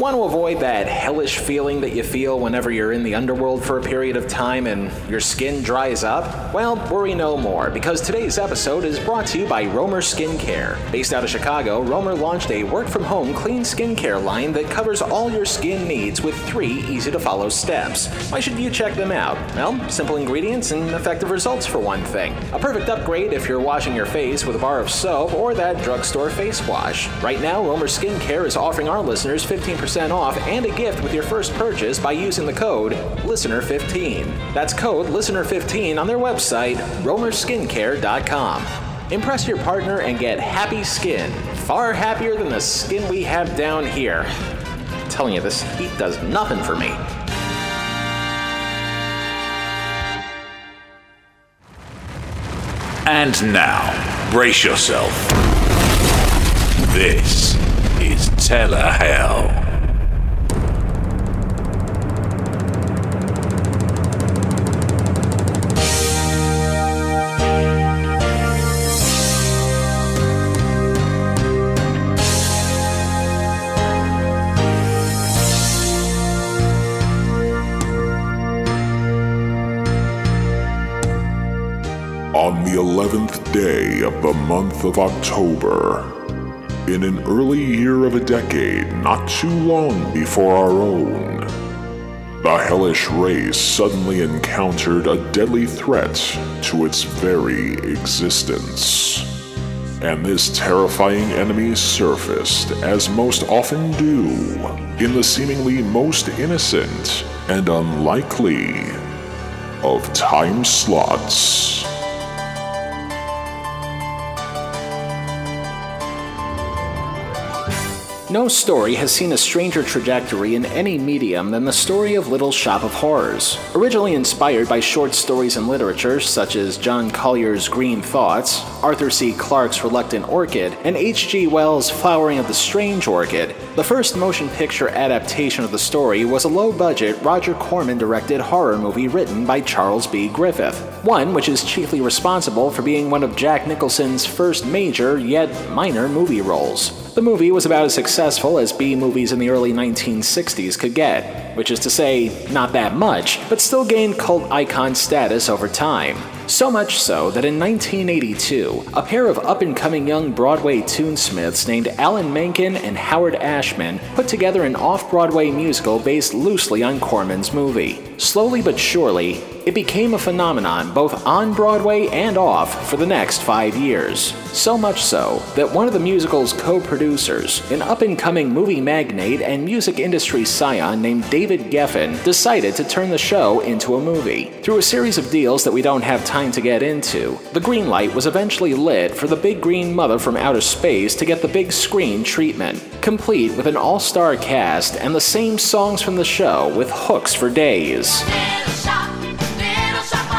Want to avoid that hellish feeling that you feel whenever you're in the underworld for a period of time and your skin dries up? Well, worry no more, because today's episode is brought to you by Romer Skincare. Based out of Chicago, Romer launched a work from home clean skincare line that covers all your skin needs with three easy to follow steps. Why should you check them out? Well, simple ingredients and effective results for one thing. A perfect upgrade if you're washing your face with a bar of soap or that drugstore face wash. Right now, Romer Skincare is offering our listeners 15% off and a gift with your first purchase by using the code LISTENER15. That's code LISTENER15 on their website, romerskincare.com. Impress your partner and get happy skin, far happier than the skin we have down here. I'm telling you, this heat does nothing for me. And now, brace yourself. This is Telehell. On 11th day of the month of October, in an early year of a decade not too long before our own, the hellish race suddenly encountered a deadly threat to its very existence. And this terrifying enemy surfaced, as most often do, in the seemingly most innocent and unlikely of time slots. No story has seen a stranger trajectory in any medium than the story of Little Shop of Horrors. Originally inspired by short stories and literature such as John Collier's Green Thoughts, Arthur C. Clarke's Reluctant Orchid, and H.G. Wells' Flowering of the Strange Orchid, the first motion picture adaptation of the story was a low budget, Roger Corman directed horror movie written by Charles B. Griffith, one which is chiefly responsible for being one of Jack Nicholson's first major yet minor movie roles. The movie was about as successful as B movies in the early 1960s could get, which is to say, not that much, but still gained cult icon status over time. So much so that in 1982, a pair of up and coming young Broadway tunesmiths named Alan Menken and Howard Ashman put together an off Broadway musical based loosely on Corman's movie. Slowly but surely, it became a phenomenon both on Broadway and off for the next five years. So much so that one of the musical's co producers, an up and coming movie magnate and music industry scion named David Geffen, decided to turn the show into a movie. Through a series of deals that we don't have time to get into, the green light was eventually lit for the big green mother from outer space to get the big screen treatment, complete with an all star cast and the same songs from the show with hooks for days. Little shop, little shop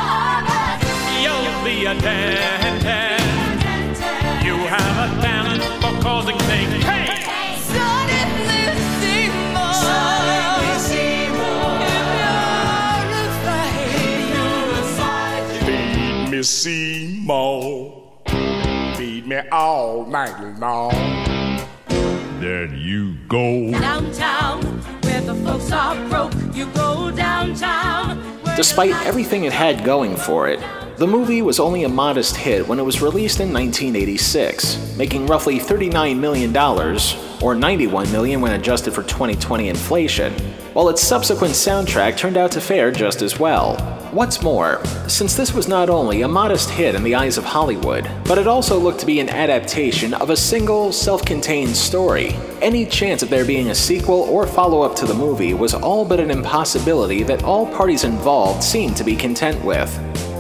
Seymour. Feed me all night long. There you go. Downtown, where the folks are broke, you go downtown. Despite everything it had going for it, the movie was only a modest hit when it was released in 1986, making roughly $39 million, or 91 million when adjusted for 2020 inflation, while its subsequent soundtrack turned out to fare just as well. What's more, since this was not only a modest hit in the eyes of Hollywood, but it also looked to be an adaptation of a single, self contained story, any chance of there being a sequel or follow up to the movie was all but an impossibility that all parties involved seemed to be content with.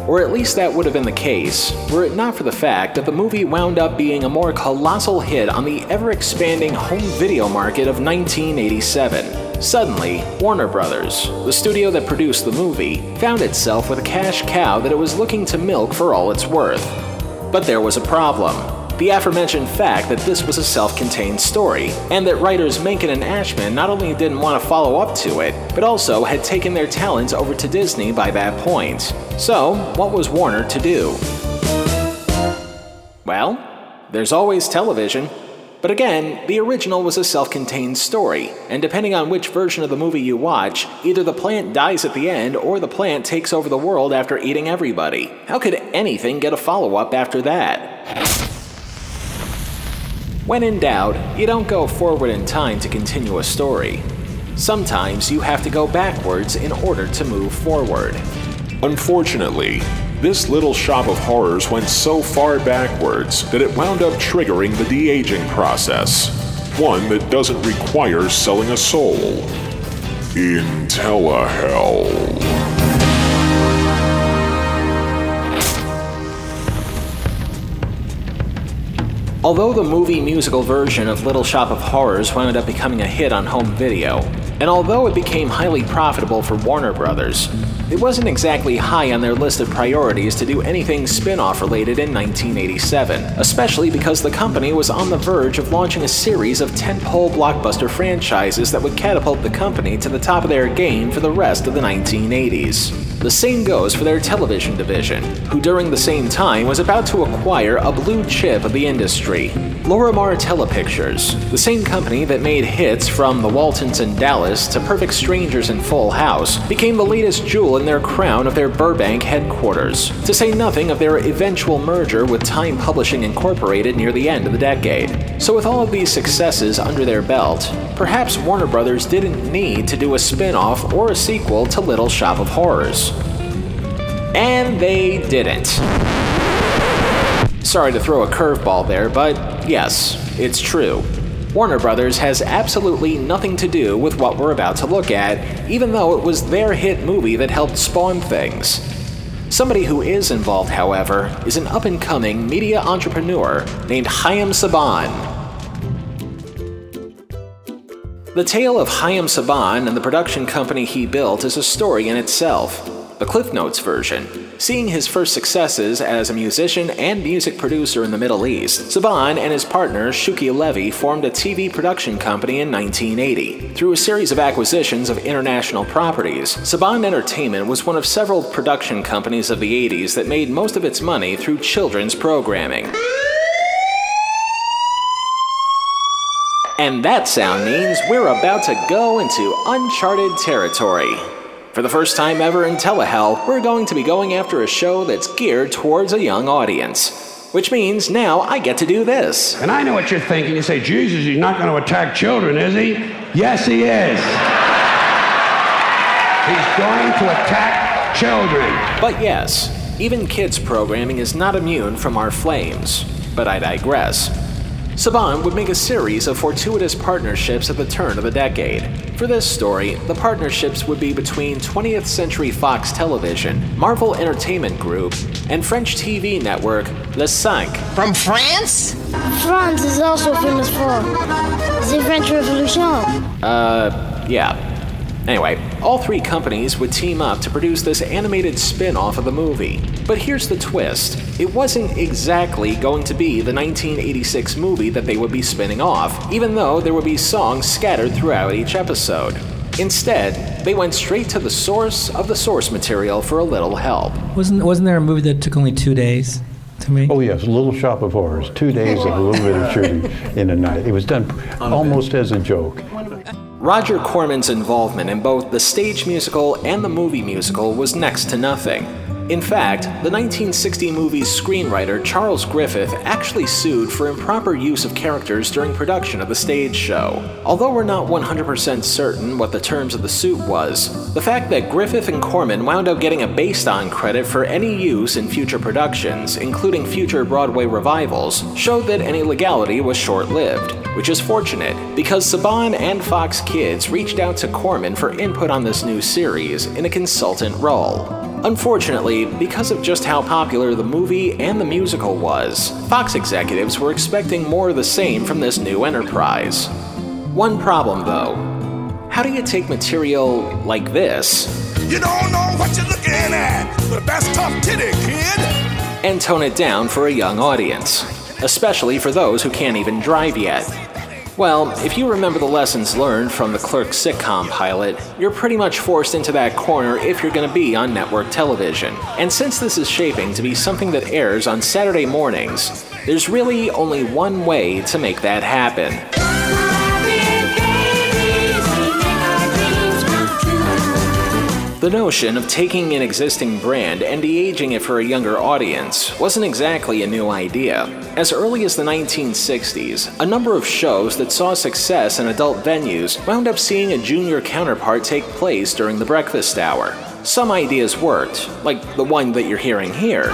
Or at least that would have been the case, were it not for the fact that the movie wound up being a more colossal hit on the ever expanding home video market of 1987. Suddenly, Warner Brothers, the studio that produced the movie, found itself with a cash cow that it was looking to milk for all it's worth. But there was a problem. The aforementioned fact that this was a self contained story, and that writers Menken and Ashman not only didn't want to follow up to it, but also had taken their talents over to Disney by that point. So, what was Warner to do? Well, there's always television. But again, the original was a self contained story, and depending on which version of the movie you watch, either the plant dies at the end or the plant takes over the world after eating everybody. How could anything get a follow up after that? When in doubt, you don't go forward in time to continue a story. Sometimes you have to go backwards in order to move forward. Unfortunately, this little shop of horrors went so far backwards that it wound up triggering the de aging process. One that doesn't require selling a soul. In Although the movie musical version of Little Shop of Horrors wound up becoming a hit on home video, and although it became highly profitable for Warner Brothers, it wasn't exactly high on their list of priorities to do anything spin off related in 1987, especially because the company was on the verge of launching a series of tentpole blockbuster franchises that would catapult the company to the top of their game for the rest of the 1980s. The same goes for their television division, who during the same time was about to acquire a blue chip of the industry, Lorimar Telepictures, the same company that made hits from The Waltons in Dallas to Perfect Strangers and Full House, became the latest jewel in their crown of their Burbank headquarters, to say nothing of their eventual merger with Time Publishing Incorporated near the end of the decade. So with all of these successes under their belt, perhaps Warner Brothers didn't need to do a spin-off or a sequel to Little Shop of Horrors. And they didn't. Sorry to throw a curveball there, but yes, it's true. Warner Brothers has absolutely nothing to do with what we're about to look at, even though it was their hit movie that helped spawn things. Somebody who is involved, however, is an up and coming media entrepreneur named Haim Saban. The tale of Haim Saban and the production company he built is a story in itself the Cliff Notes version. Seeing his first successes as a musician and music producer in the Middle East, Saban and his partner Shuki Levy formed a TV production company in 1980. Through a series of acquisitions of international properties, Saban Entertainment was one of several production companies of the 80s that made most of its money through children's programming. And that sound means we're about to go into uncharted territory. For the first time ever in Telehell, we're going to be going after a show that's geared towards a young audience. Which means now I get to do this. And I know what you're thinking. You say, Jesus, he's not going to attack children, is he? Yes, he is. he's going to attack children. But yes, even kids programming is not immune from our flames. But I digress. Saban would make a series of fortuitous partnerships at the turn of the decade. For this story, the partnerships would be between 20th Century Fox Television, Marvel Entertainment Group, and French TV network Le Cinq. From France? France is also famous for the French Revolution. Uh, yeah. Anyway, all three companies would team up to produce this animated spin off of the movie. But here's the twist it wasn't exactly going to be the 1986 movie that they would be spinning off, even though there would be songs scattered throughout each episode. Instead, they went straight to the source of the source material for a little help. Wasn't wasn't there a movie that took only two days to make? Oh yes, Little Shop of Horrors. Two days of a little bit of shooting in a night. It was done almost as a joke. Roger Corman's involvement in both the stage musical and the movie musical was next to nothing. In fact, the 1960 movie's screenwriter Charles Griffith actually sued for improper use of characters during production of the stage show. Although we're not 100% certain what the terms of the suit was, the fact that Griffith and Corman wound up getting a based on credit for any use in future productions, including future Broadway revivals, showed that any legality was short lived, which is fortunate because Saban and Fox Kids reached out to Corman for input on this new series in a consultant role. Unfortunately, because of just how popular the movie and the musical was, Fox executives were expecting more of the same from this new enterprise. One problem though how do you take material like this? You don't know what you're looking at, but that's tough titty, kid. And tone it down for a young audience, especially for those who can't even drive yet. Well, if you remember the lessons learned from the Clerks sitcom pilot, you're pretty much forced into that corner if you're going to be on network television. And since this is shaping to be something that airs on Saturday mornings, there's really only one way to make that happen. The notion of taking an existing brand and de-aging it for a younger audience wasn't exactly a new idea. As early as the 1960s, a number of shows that saw success in adult venues wound up seeing a junior counterpart take place during the breakfast hour. Some ideas worked, like the one that you're hearing here.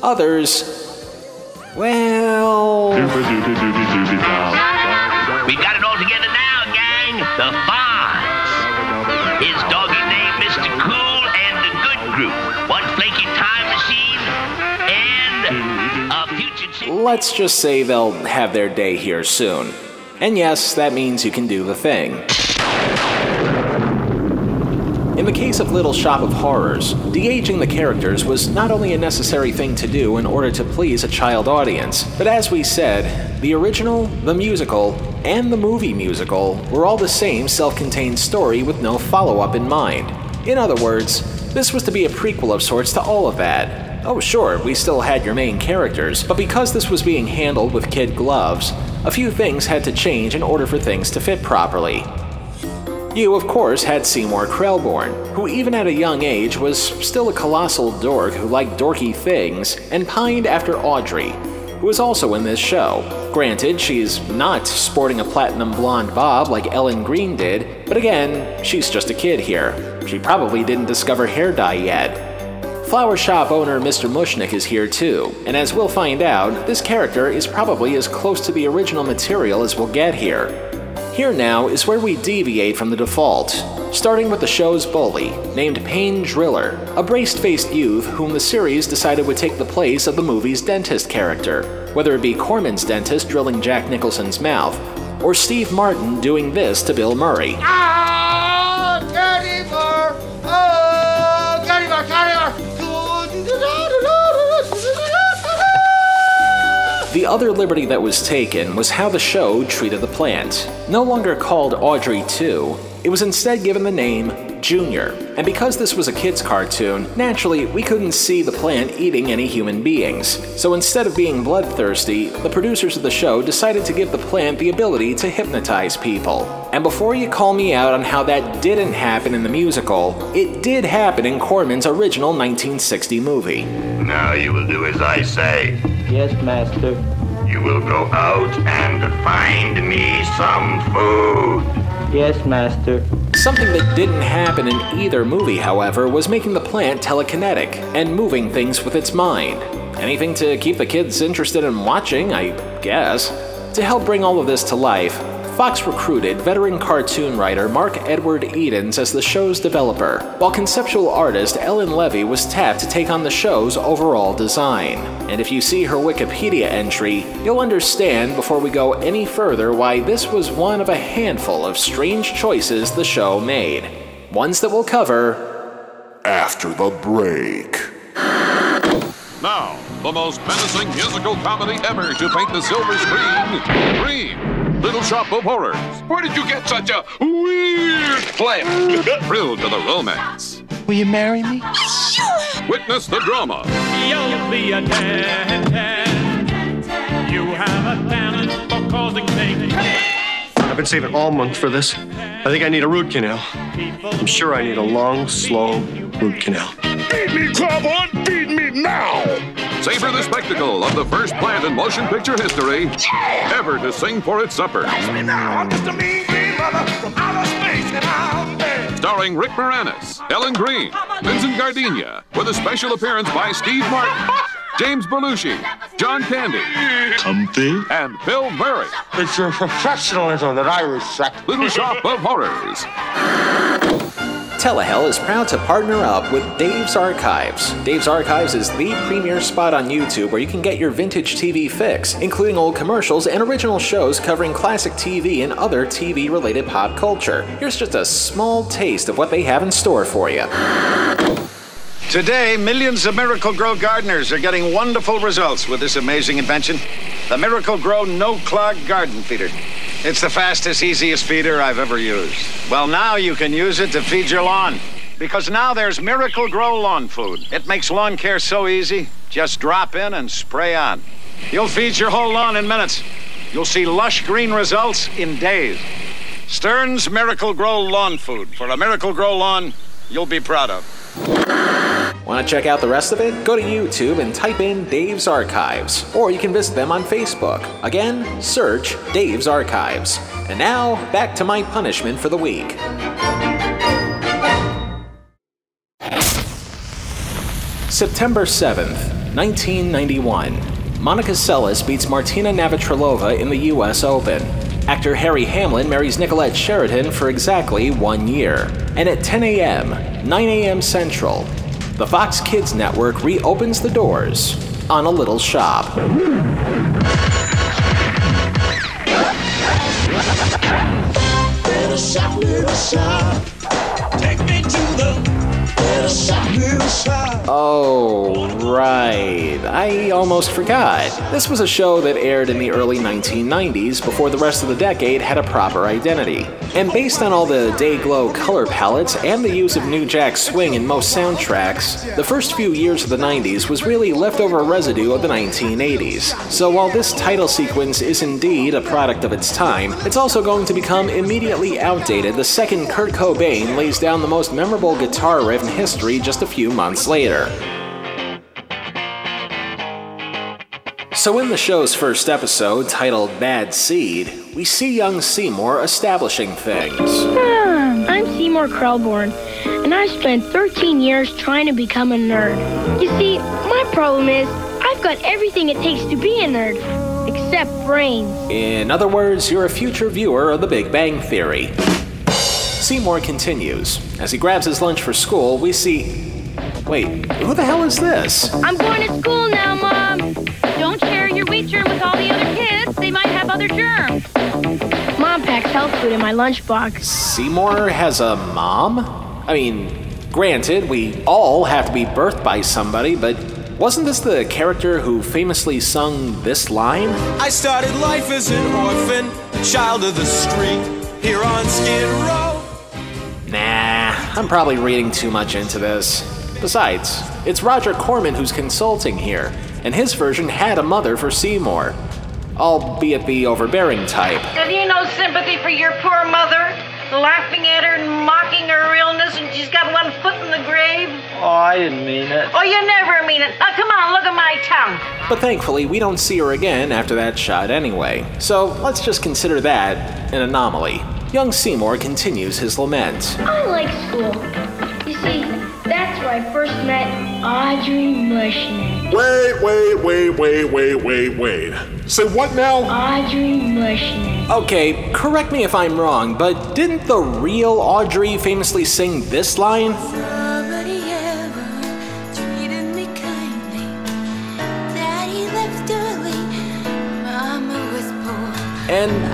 Others, well. We got The Fonz. His doggy name, Mr. Cool, and the Good Group. One flaky time machine, and a future. Let's just say they'll have their day here soon. And yes, that means you can do the thing. In the case of Little Shop of Horrors, de-aging the characters was not only a necessary thing to do in order to please a child audience, but as we said, the original, the musical, and the movie musical were all the same self-contained story with no follow-up in mind. In other words, this was to be a prequel of sorts to all of that. Oh sure, we still had your main characters, but because this was being handled with kid gloves, a few things had to change in order for things to fit properly. You, of course, had Seymour Krelborn, who even at a young age was still a colossal dork who liked dorky things and pined after Audrey, who is also in this show. Granted, she's not sporting a platinum blonde bob like Ellen Greene did, but again, she's just a kid here. She probably didn't discover hair dye yet. Flower shop owner Mr. Mushnik is here too, and as we'll find out, this character is probably as close to the original material as we'll get here. Here now is where we deviate from the default, starting with the show's bully, named Payne Driller, a braced faced youth whom the series decided would take the place of the movie's dentist character, whether it be Corman's dentist drilling Jack Nicholson's mouth, or Steve Martin doing this to Bill Murray. Ah, The other liberty that was taken was how the show treated the plant. No longer called Audrey 2, it was instead given the name Junior. And because this was a kid's cartoon, naturally we couldn't see the plant eating any human beings. So instead of being bloodthirsty, the producers of the show decided to give the plant the ability to hypnotize people. And before you call me out on how that didn't happen in the musical, it did happen in Corman's original 1960 movie. Now you will do as I say. Yes, master. You will go out and find me some food. Yes, master. Something that didn't happen in either movie, however, was making the plant telekinetic and moving things with its mind. Anything to keep the kids interested in watching, I guess. To help bring all of this to life, Fox recruited veteran cartoon writer Mark Edward Edens as the show's developer, while conceptual artist Ellen Levy was tapped to take on the show's overall design. And if you see her Wikipedia entry, you'll understand before we go any further why this was one of a handful of strange choices the show made. Ones that we'll cover after the break. Now, the most menacing musical comedy ever to paint the silver screen. Dream. Little Shop of Horrors. Where did you get such a weird plan? Thrill to the romance. Will you marry me? Sure. Witness the drama. You'll be a dentist. You have a talent for causing pain. I've been saving all month for this. I think I need a root canal. I'm sure I need a long, slow root canal. Feed me, Clawborn! Feed me now! Savor the spectacle of the first plant in motion picture history ever to sing for its supper. Me now! I'm just a mean green mother from outer space and I'm dead. Starring Rick Moranis, Ellen Greene, Vincent Gardenia, with a special appearance by Steve Martin, James Belushi, John Candy, Comfy? and Bill Murray. It's your professionalism that I respect. Little Shop of Horrors. Telehell is proud to partner up with Dave's Archives. Dave's Archives is the premier spot on YouTube where you can get your vintage TV fix, including old commercials and original shows covering classic TV and other TV related pop culture. Here's just a small taste of what they have in store for you. Today, millions of Miracle-Gro gardeners are getting wonderful results with this amazing invention the Miracle-Gro No Clog Garden Feeder. It's the fastest, easiest feeder I've ever used. Well, now you can use it to feed your lawn. Because now there's Miracle-Gro Lawn Food. It makes lawn care so easy. Just drop in and spray on. You'll feed your whole lawn in minutes. You'll see lush green results in days. Stern's Miracle-Gro Lawn Food for a Miracle-Gro lawn you'll be proud of. Want to check out the rest of it? Go to YouTube and type in Dave's Archives, or you can visit them on Facebook. Again, search Dave's Archives. And now, back to my punishment for the week. September 7th, 1991. Monica Seles beats Martina Navratilova in the US Open. Actor Harry Hamlin marries Nicolette Sheridan for exactly one year. And at 10 a.m., 9 a.m. Central, the Fox Kids Network reopens the doors on a little shop. Little shop, little shop. Take me to the little shop, little shop. Oh, right. I almost forgot. This was a show that aired in the early 1990s before the rest of the decade had a proper identity. And based on all the day glow color palettes and the use of New Jack Swing in most soundtracks, the first few years of the 90s was really leftover residue of the 1980s. So while this title sequence is indeed a product of its time, it's also going to become immediately outdated the second Kurt Cobain lays down the most memorable guitar riff in history just a few months later. So, in the show's first episode, titled Bad Seed, we see young Seymour establishing things. Ah, I'm Seymour Krelborn, and I spent 13 years trying to become a nerd. You see, my problem is I've got everything it takes to be a nerd, except brains. In other words, you're a future viewer of The Big Bang Theory. Seymour continues. As he grabs his lunch for school, we see. Wait, who the hell is this? I'm going to school now, Mom. Don't share your wheat germ with all the other kids. They might have other germs. Mom packs health food in my lunchbox. Seymour has a mom? I mean, granted, we all have to be birthed by somebody, but wasn't this the character who famously sung this line? I started life as an orphan, child of the street, here on Skid Row. Nah, I'm probably reading too much into this. Besides, it's Roger Corman who's consulting here, and his version had a mother for Seymour, albeit the overbearing type. Have you no sympathy for your poor mother? Laughing at her and mocking her illness, and she's got one foot in the grave? Oh, I didn't mean it. Oh, you never mean it. Now, come on, look at my tongue. But thankfully, we don't see her again after that shot anyway, so let's just consider that an anomaly. Young Seymour continues his lament. I like school. I first met Audrey Mushnik. Wait, wait, wait, wait, wait, wait, wait. Say what now? Audrey Mushnik. Okay, correct me if I'm wrong, but didn't the real Audrey famously sing this line?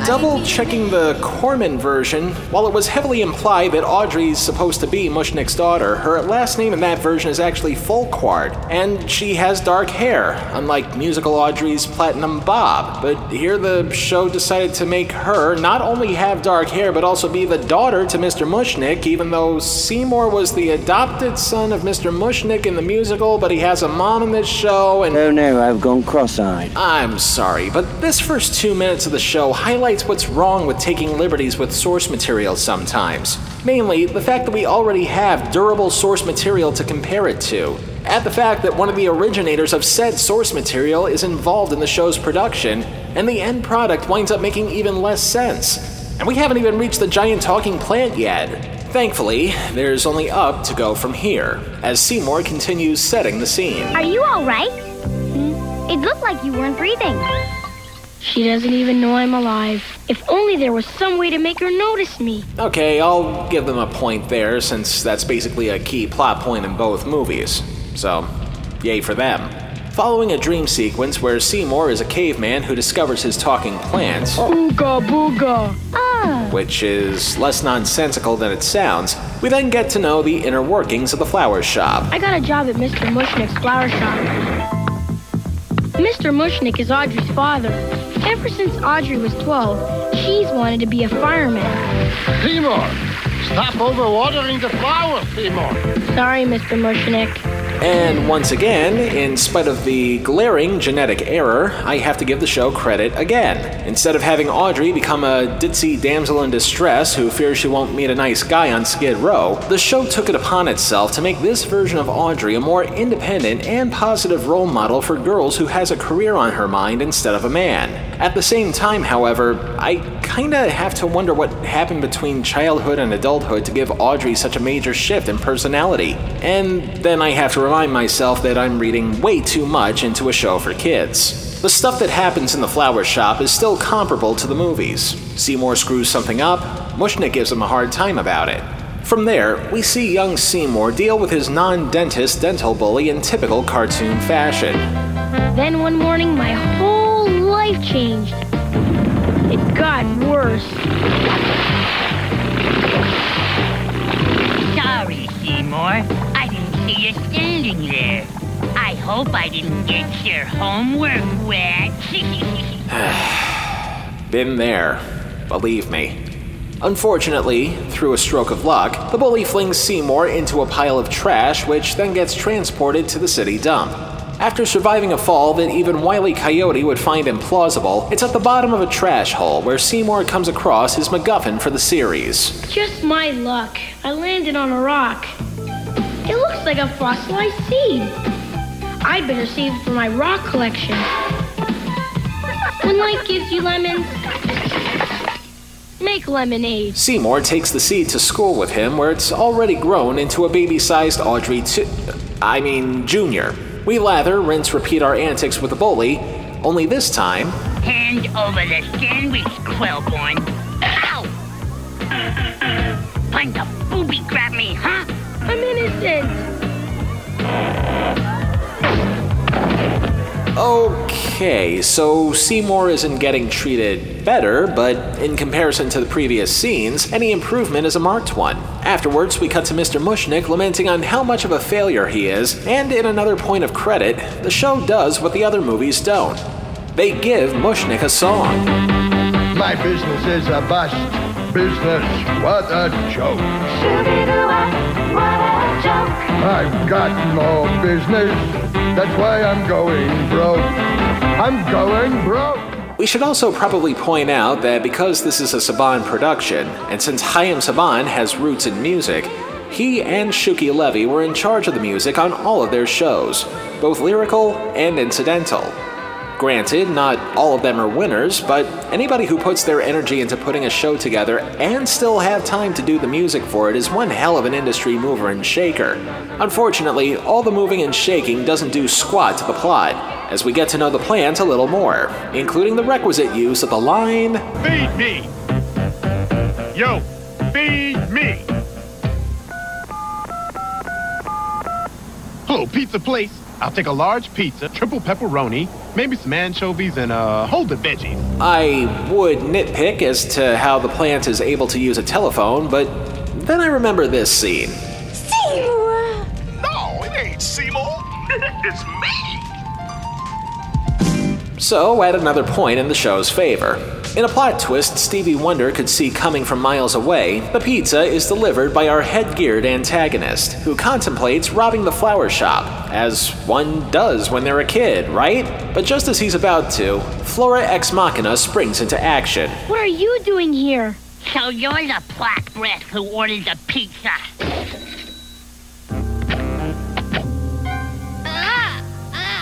Double checking the Corman version, while it was heavily implied that Audrey's supposed to be Mushnik's daughter, her last name in that version is actually Fulquard, and she has dark hair, unlike musical Audrey's Platinum Bob. But here the show decided to make her not only have dark hair, but also be the daughter to Mr. Mushnik, even though Seymour was the adopted son of Mr. Mushnik in the musical, but he has a mom in this show, and. Oh no, I've gone cross-eyed. I'm sorry, but this first two minutes of the show highlights what's wrong with taking liberties with source material sometimes. Mainly, the fact that we already have durable source material to compare it to. Add the fact that one of the originators of said source material is involved in the show's production, and the end product winds up making even less sense. And we haven't even reached the giant talking plant yet. Thankfully, there's only up to go from here, as Seymour continues setting the scene. Are you all right? Hmm? It looked like you weren't breathing. She doesn't even know I'm alive. If only there was some way to make her notice me. Okay, I'll give them a point there, since that's basically a key plot point in both movies. So, yay for them. Following a dream sequence where Seymour is a caveman who discovers his talking plants, Ooga booga. Ah. which is less nonsensical than it sounds, we then get to know the inner workings of the flower shop. I got a job at Mr. Mushnik's flower shop. Mr. Mushnik is Audrey's father. Ever since Audrey was 12, she's wanted to be a fireman. Seymour, Stop overwatering the flowers, Seymour. Sorry, Mr. Mushnik. And once again, in spite of the glaring genetic error, I have to give the show credit again. Instead of having Audrey become a ditzy damsel in distress who fears she won't meet a nice guy on Skid Row, the show took it upon itself to make this version of Audrey a more independent and positive role model for girls who has a career on her mind instead of a man. At the same time, however, I kinda have to wonder what happened between childhood and adulthood to give Audrey such a major shift in personality. And then I have to remind myself that I'm reading way too much into a show for kids. The stuff that happens in the flower shop is still comparable to the movies. Seymour screws something up, Mushnik gives him a hard time about it. From there, we see young Seymour deal with his non dentist dental bully in typical cartoon fashion. Then one morning, my whole life changed. It got worse. Sorry, Seymour. I didn't see you standing there. I hope I didn't get your homework wet. Been there, believe me. Unfortunately, through a stroke of luck, the bully flings Seymour into a pile of trash, which then gets transported to the city dump. After surviving a fall that even Wile E. Coyote would find implausible, it's at the bottom of a trash hole where Seymour comes across his MacGuffin for the series. Just my luck. I landed on a rock. It looks like a fossilized seed. I'd better save it for my rock collection. When life gives you lemons, make lemonade. Seymour takes the seed to school with him, where it's already grown into a baby sized Audrey. I mean, Junior. We lather, rinse, repeat our antics with the bully, only this time, Hand over the sandwich, Quellborn. Ow! Plan to booby grab me, huh? I'm innocent. Okay, so Seymour isn't getting treated better, but in comparison to the previous scenes, any improvement is a marked one. Afterwards, we cut to Mr. Mushnik lamenting on how much of a failure he is, and in another point of credit, the show does what the other movies don't. They give Mushnik a song. My business is a bust. Business, what a joke. I've got no business. That's why I'm going broke. I'm going broke. We should also probably point out that because this is a Saban production, and since Chaim Saban has roots in music, he and Shuki Levy were in charge of the music on all of their shows, both lyrical and incidental. Granted, not all of them are winners, but anybody who puts their energy into putting a show together and still have time to do the music for it is one hell of an industry mover and shaker. Unfortunately, all the moving and shaking doesn't do squat to the plot, as we get to know the plant a little more, including the requisite use of the line Feed me. Yo, feed me. Hello, pizza place. I'll take a large pizza, triple pepperoni, maybe some anchovies, and uh, hold the veggies. I would nitpick as to how the plant is able to use a telephone, but then I remember this scene. Seymour! No, it ain't Seymour. it's me. So, at another point in the show's favor. In a plot twist Stevie Wonder could see coming from miles away, the pizza is delivered by our headgeared antagonist, who contemplates robbing the flower shop, as one does when they're a kid, right? But just as he's about to, Flora Ex Machina springs into action. What are you doing here? So you're the black breath who ordered the pizza. Ah, ah,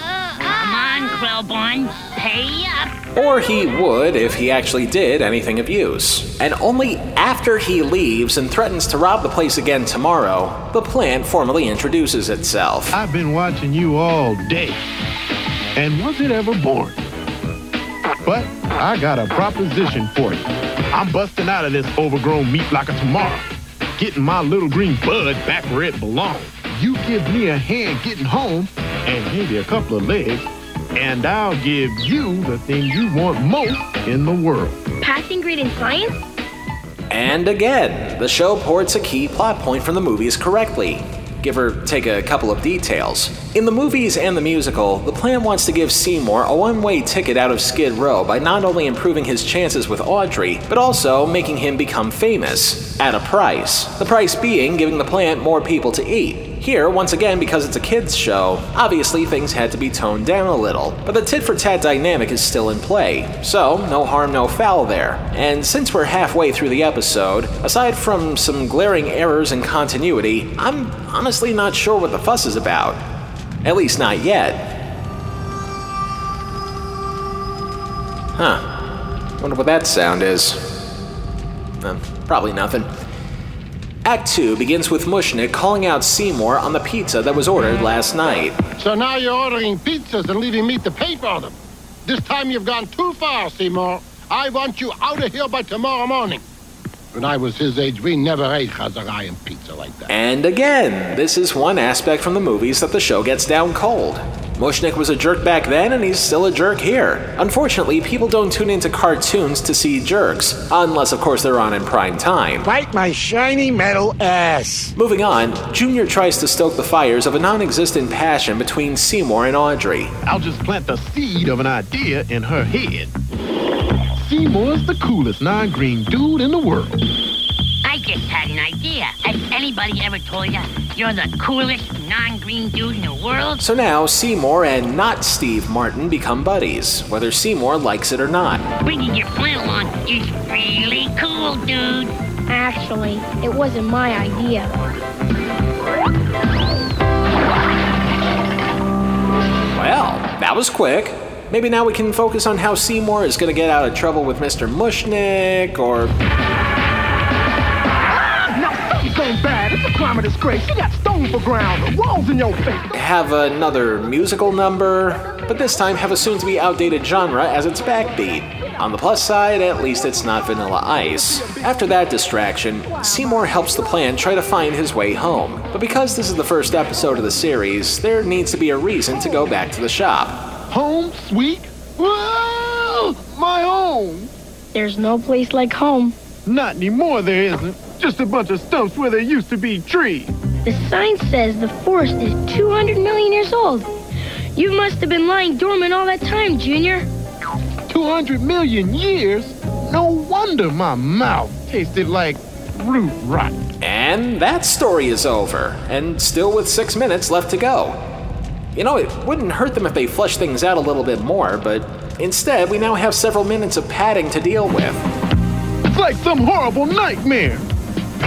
ah, Come on, Quellborn. Pay up. Uh, or he would if he actually did anything of use. And only after he leaves and threatens to rob the place again tomorrow, the plant formally introduces itself. I've been watching you all day. And was it ever born? But I got a proposition for you. I'm busting out of this overgrown meat like a tomorrow, getting my little green bud back where it belongs. You give me a hand getting home and maybe a couple of legs, and I'll give you the thing you want most in the world. Passing grade in science? And again, the show ports a key plot point from the movies correctly. give or take a couple of details. In the movies and the musical, the plan wants to give Seymour a one way ticket out of Skid Row by not only improving his chances with Audrey, but also making him become famous at a price. The price being giving the plant more people to eat. Here, once again, because it's a kids' show, obviously things had to be toned down a little, but the tit for tat dynamic is still in play, so no harm, no foul there. And since we're halfway through the episode, aside from some glaring errors in continuity, I'm honestly not sure what the fuss is about. At least not yet. Huh. Wonder what that sound is. Uh, probably nothing. Act 2 begins with Mushnik calling out Seymour on the pizza that was ordered last night. So now you're ordering pizzas and leaving me to pay for them. This time you've gone too far, Seymour. I want you out of here by tomorrow morning. When I was his age, we never ate Chazarai pizza like that. And again, this is one aspect from the movies that the show gets down cold. Mushnik was a jerk back then, and he's still a jerk here. Unfortunately, people don't tune into cartoons to see jerks, unless, of course, they're on in prime time. Bite my shiny metal ass. Moving on, Junior tries to stoke the fires of a non existent passion between Seymour and Audrey. I'll just plant the seed of an idea in her head. Seymour's the coolest non-green dude in the world. I just had an idea. Has anybody ever told you you're the coolest non-green dude in the world? So now, Seymour and not Steve Martin become buddies, whether Seymour likes it or not. Bringing your plant along is really cool, dude. Actually, it wasn't my idea. Well, that was quick. Maybe now we can focus on how Seymour is going to get out of trouble with Mr. Mushnik, or. Now, bad. It's a crime of disgrace. You got stone for ground, walls in your face. have another musical number, but this time have a soon to be outdated genre as its backbeat. On the plus side, at least it's not Vanilla Ice. After that distraction, Seymour helps the plan try to find his way home. But because this is the first episode of the series, there needs to be a reason to go back to the shop. Home, sweet. Whoa, my home. There's no place like home. Not anymore, there isn't. Just a bunch of stumps where there used to be trees. The sign says the forest is 200 million years old. You must have been lying dormant all that time, Junior. 200 million years? No wonder my mouth tasted like root rot. And that story is over, and still with six minutes left to go. You know, it wouldn't hurt them if they fleshed things out a little bit more, but instead, we now have several minutes of padding to deal with. It's like some horrible nightmare.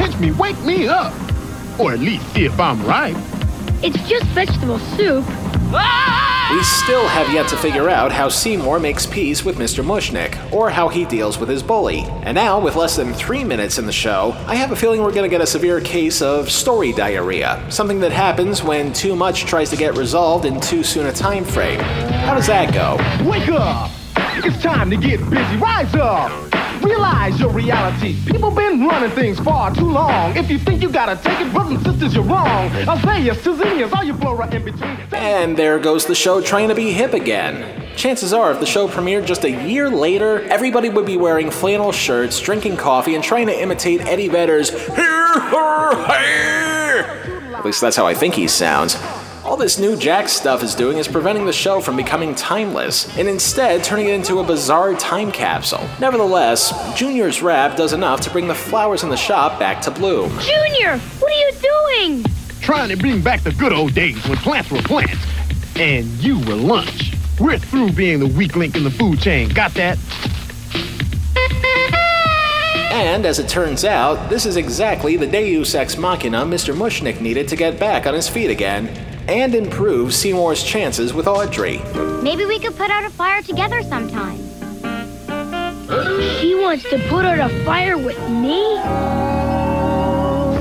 Pinch me, wake me up. Or at least see if I'm right. It's just vegetable soup. We still have yet to figure out how Seymour makes peace with Mr. Mushnik, or how he deals with his bully. And now, with less than three minutes in the show, I have a feeling we're gonna get a severe case of story diarrhea, something that happens when too much tries to get resolved in too soon a time frame. How does that go? Wake up! It's time to get busy. Rise up! Realize your reality. People been running things far too long. If you think you gotta take it, brothers and sisters, you're wrong. Isaiah, Tizinians, all you flora in between. And there goes the show trying to be hip again. Chances are, if the show premiered just a year later, everybody would be wearing flannel shirts, drinking coffee, and trying to imitate Eddie Vedder's Here, her, here. At least that's how I think he sounds. All this new Jack stuff is doing is preventing the show from becoming timeless, and instead turning it into a bizarre time capsule. Nevertheless, Junior's rap does enough to bring the flowers in the shop back to bloom. Junior, what are you doing? Trying to bring back the good old days when plants were plants. And you were lunch. We're through being the weak link in the food chain. Got that? And as it turns out, this is exactly the Deus Ex Machina Mr. Mushnik needed to get back on his feet again and improve Seymour's chances with Audrey. Maybe we could put out a fire together sometime. He wants to put out a fire with me?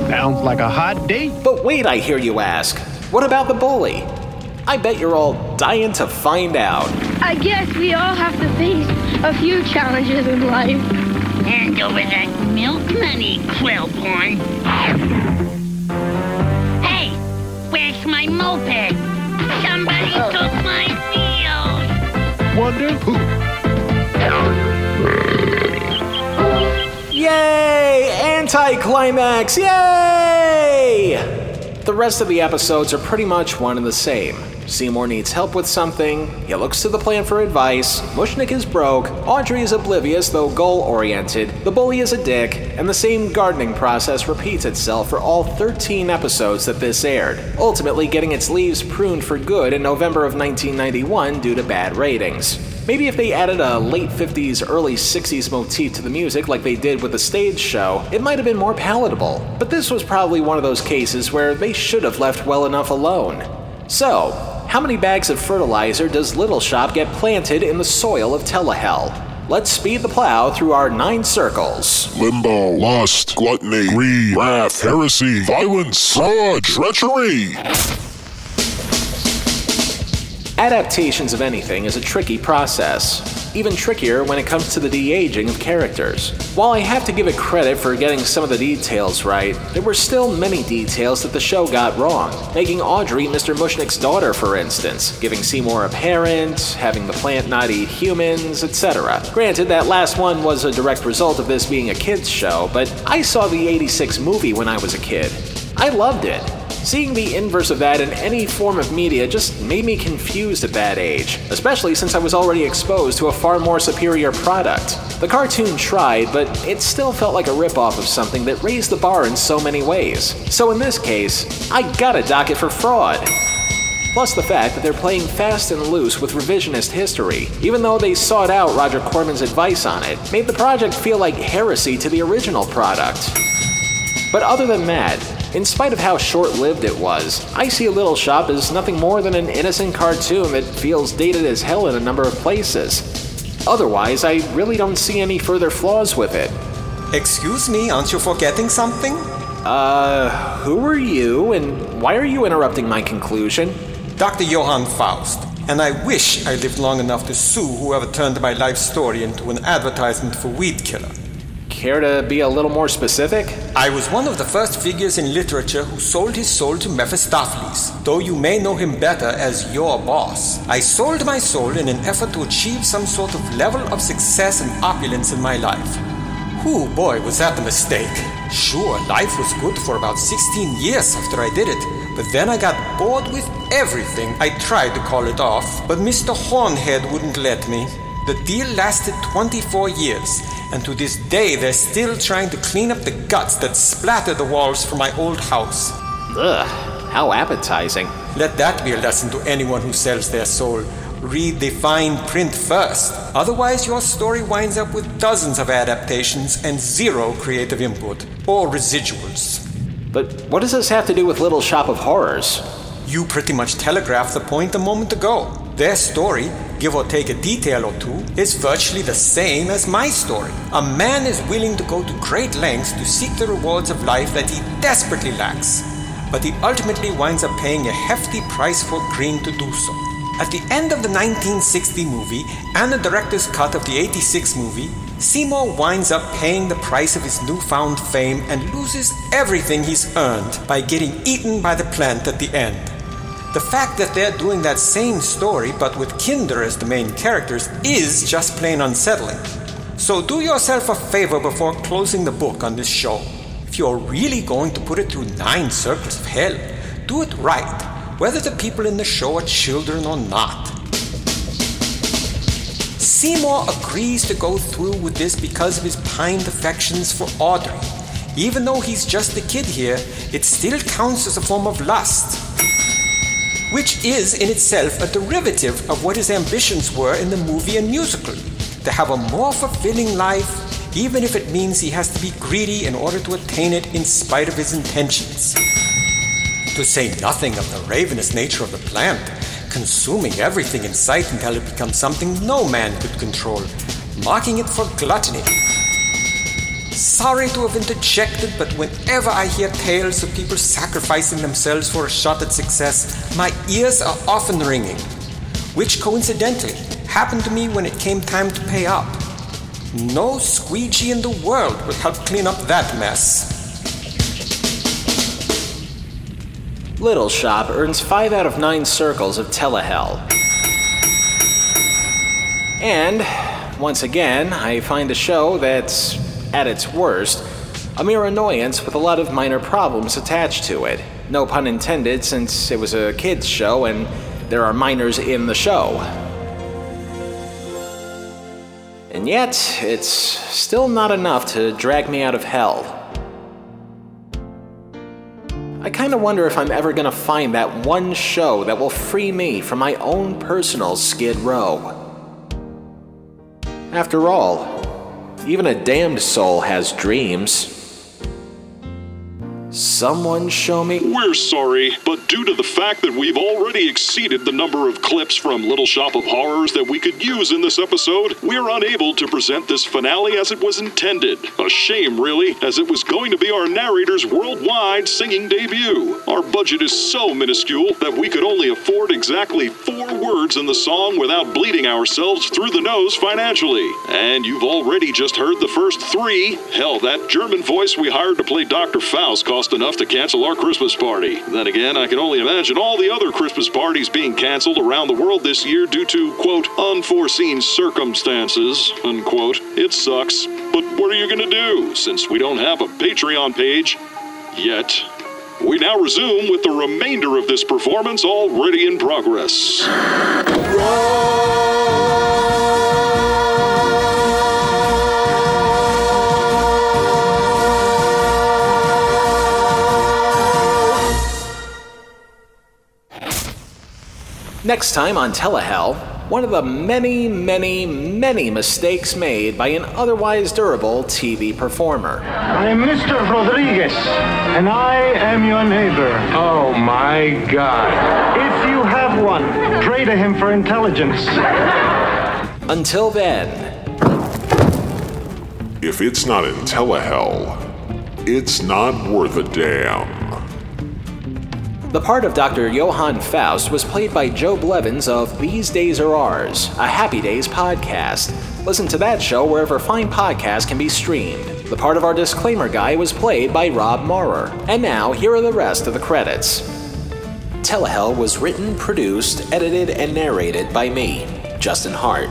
Sounds like a hot date. But wait, I hear you ask. What about the bully? I bet you're all dying to find out. I guess we all have to face a few challenges in life. Hand over that milk money, Quillborn. Moped? Somebody oh. took my wheels. Wonder who? Yay! Anticlimax! Yay! The rest of the episodes are pretty much one and the same. Seymour needs help with something, he looks to the plan for advice, Mushnik is broke, Audrey is oblivious though goal oriented, the bully is a dick, and the same gardening process repeats itself for all 13 episodes that this aired, ultimately getting its leaves pruned for good in November of 1991 due to bad ratings. Maybe if they added a late 50s, early 60s motif to the music like they did with the stage show, it might have been more palatable. But this was probably one of those cases where they should have left well enough alone. So, how many bags of fertilizer does Little Shop get planted in the soil of Telehell? Let's speed the plow through our nine circles. Limbo, lust, gluttony, greed, wrath, heresy, violence, fraud, treachery. Adaptations of anything is a tricky process, even trickier when it comes to the de aging of characters. While I have to give it credit for getting some of the details right, there were still many details that the show got wrong, making Audrey Mr. Mushnik's daughter, for instance, giving Seymour a parent, having the plant not eat humans, etc. Granted, that last one was a direct result of this being a kids' show, but I saw the 86 movie when I was a kid. I loved it. Seeing the inverse of that in any form of media just made me confused at that age, especially since I was already exposed to a far more superior product. The cartoon tried, but it still felt like a ripoff of something that raised the bar in so many ways. So in this case, I gotta dock it for fraud. Plus the fact that they're playing fast and loose with revisionist history, even though they sought out Roger Corman's advice on it, made the project feel like heresy to the original product. But other than that, in spite of how short lived it was, I see Little Shop is nothing more than an innocent cartoon that feels dated as hell in a number of places. Otherwise, I really don't see any further flaws with it. Excuse me, aren't you forgetting something? Uh, who are you, and why are you interrupting my conclusion? Dr. Johann Faust. And I wish I lived long enough to sue whoever turned my life story into an advertisement for Weed Killer. Care to be a little more specific? I was one of the first figures in literature who sold his soul to Mephistopheles, though you may know him better as your boss. I sold my soul in an effort to achieve some sort of level of success and opulence in my life. Whew, boy, was that a mistake. Sure, life was good for about 16 years after I did it, but then I got bored with everything. I tried to call it off, but Mr. Hornhead wouldn't let me. The deal lasted 24 years, and to this day they're still trying to clean up the guts that splattered the walls from my old house. Ugh, how appetizing. Let that be a lesson to anyone who sells their soul. Read the fine print first. Otherwise, your story winds up with dozens of adaptations and zero creative input, or residuals. But what does this have to do with Little Shop of Horrors? You pretty much telegraphed the point a moment ago. Their story, give or take a detail or two, is virtually the same as my story. A man is willing to go to great lengths to seek the rewards of life that he desperately lacks, but he ultimately winds up paying a hefty price for green to do so. At the end of the 1960 movie and the director's cut of the 86 movie, Seymour winds up paying the price of his newfound fame and loses everything he's earned by getting eaten by the plant at the end. The fact that they're doing that same story but with Kinder as the main characters is just plain unsettling. So do yourself a favor before closing the book on this show. If you're really going to put it through nine circles of hell, do it right, whether the people in the show are children or not. Seymour agrees to go through with this because of his pined affections for Audrey. Even though he's just a kid here, it still counts as a form of lust which is in itself a derivative of what his ambitions were in the movie and musical to have a more fulfilling life, even if it means he has to be greedy in order to attain it in spite of his intentions. To say nothing of the ravenous nature of the plant, consuming everything in sight until it becomes something no man could control, marking it for gluttony. Sorry to have interjected, but whenever I hear tales of people sacrificing themselves for a shot at success, my ears are often ringing. Which coincidentally happened to me when it came time to pay up. No squeegee in the world will help clean up that mess. Little Shop earns 5 out of 9 circles of Telehell. And, once again, I find a show that's, at its worst, a mere annoyance with a lot of minor problems attached to it. No pun intended, since it was a kids' show and there are minors in the show. And yet, it's still not enough to drag me out of hell. I kinda wonder if I'm ever gonna find that one show that will free me from my own personal Skid Row. After all, even a damned soul has dreams. Someone show me. We're sorry, but due to the fact that we've already exceeded the number of clips from Little Shop of Horrors that we could use in this episode, we're unable to present this finale as it was intended. A shame, really, as it was going to be our narrator's worldwide singing debut. Our budget is so minuscule that we could only afford exactly four words in the song without bleeding ourselves through the nose financially. And you've already just heard the first three. Hell, that German voice we hired to play Dr. Faust cost enough to cancel our Christmas party. Then again, I can only imagine all the other Christmas parties being canceled around the world this year due to, quote, unforeseen circumstances, unquote. It sucks. But what are you going to do since we don't have a Patreon page yet? We now resume with the remainder of this performance already in progress. Next time on Telehell, one of the many, many, many mistakes made by an otherwise durable TV performer. I am Mr. Rodriguez, and I am your neighbor. Oh my God. If you have one, pray to him for intelligence. Until then, If it's not in Telehell, it's not worth a damn. The part of Dr. Johann Faust was played by Joe Blevins of These Days Are Ours, a Happy Days podcast. Listen to that show wherever fine podcasts can be streamed. The part of our disclaimer guy was played by Rob Maurer. And now, here are the rest of the credits. Telehell was written, produced, edited, and narrated by me, Justin Hart.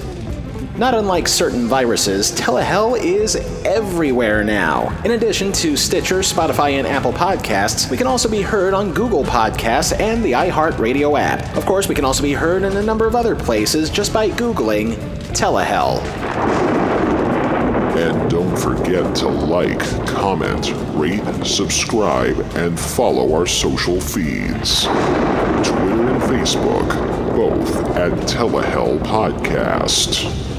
Not unlike certain viruses, Telehell is everywhere now. In addition to Stitcher, Spotify, and Apple Podcasts, we can also be heard on Google Podcasts and the iHeartRadio app. Of course, we can also be heard in a number of other places just by Googling Telehell. And don't forget to like, comment, rate, subscribe, and follow our social feeds Twitter and Facebook, both at Telehell Podcast.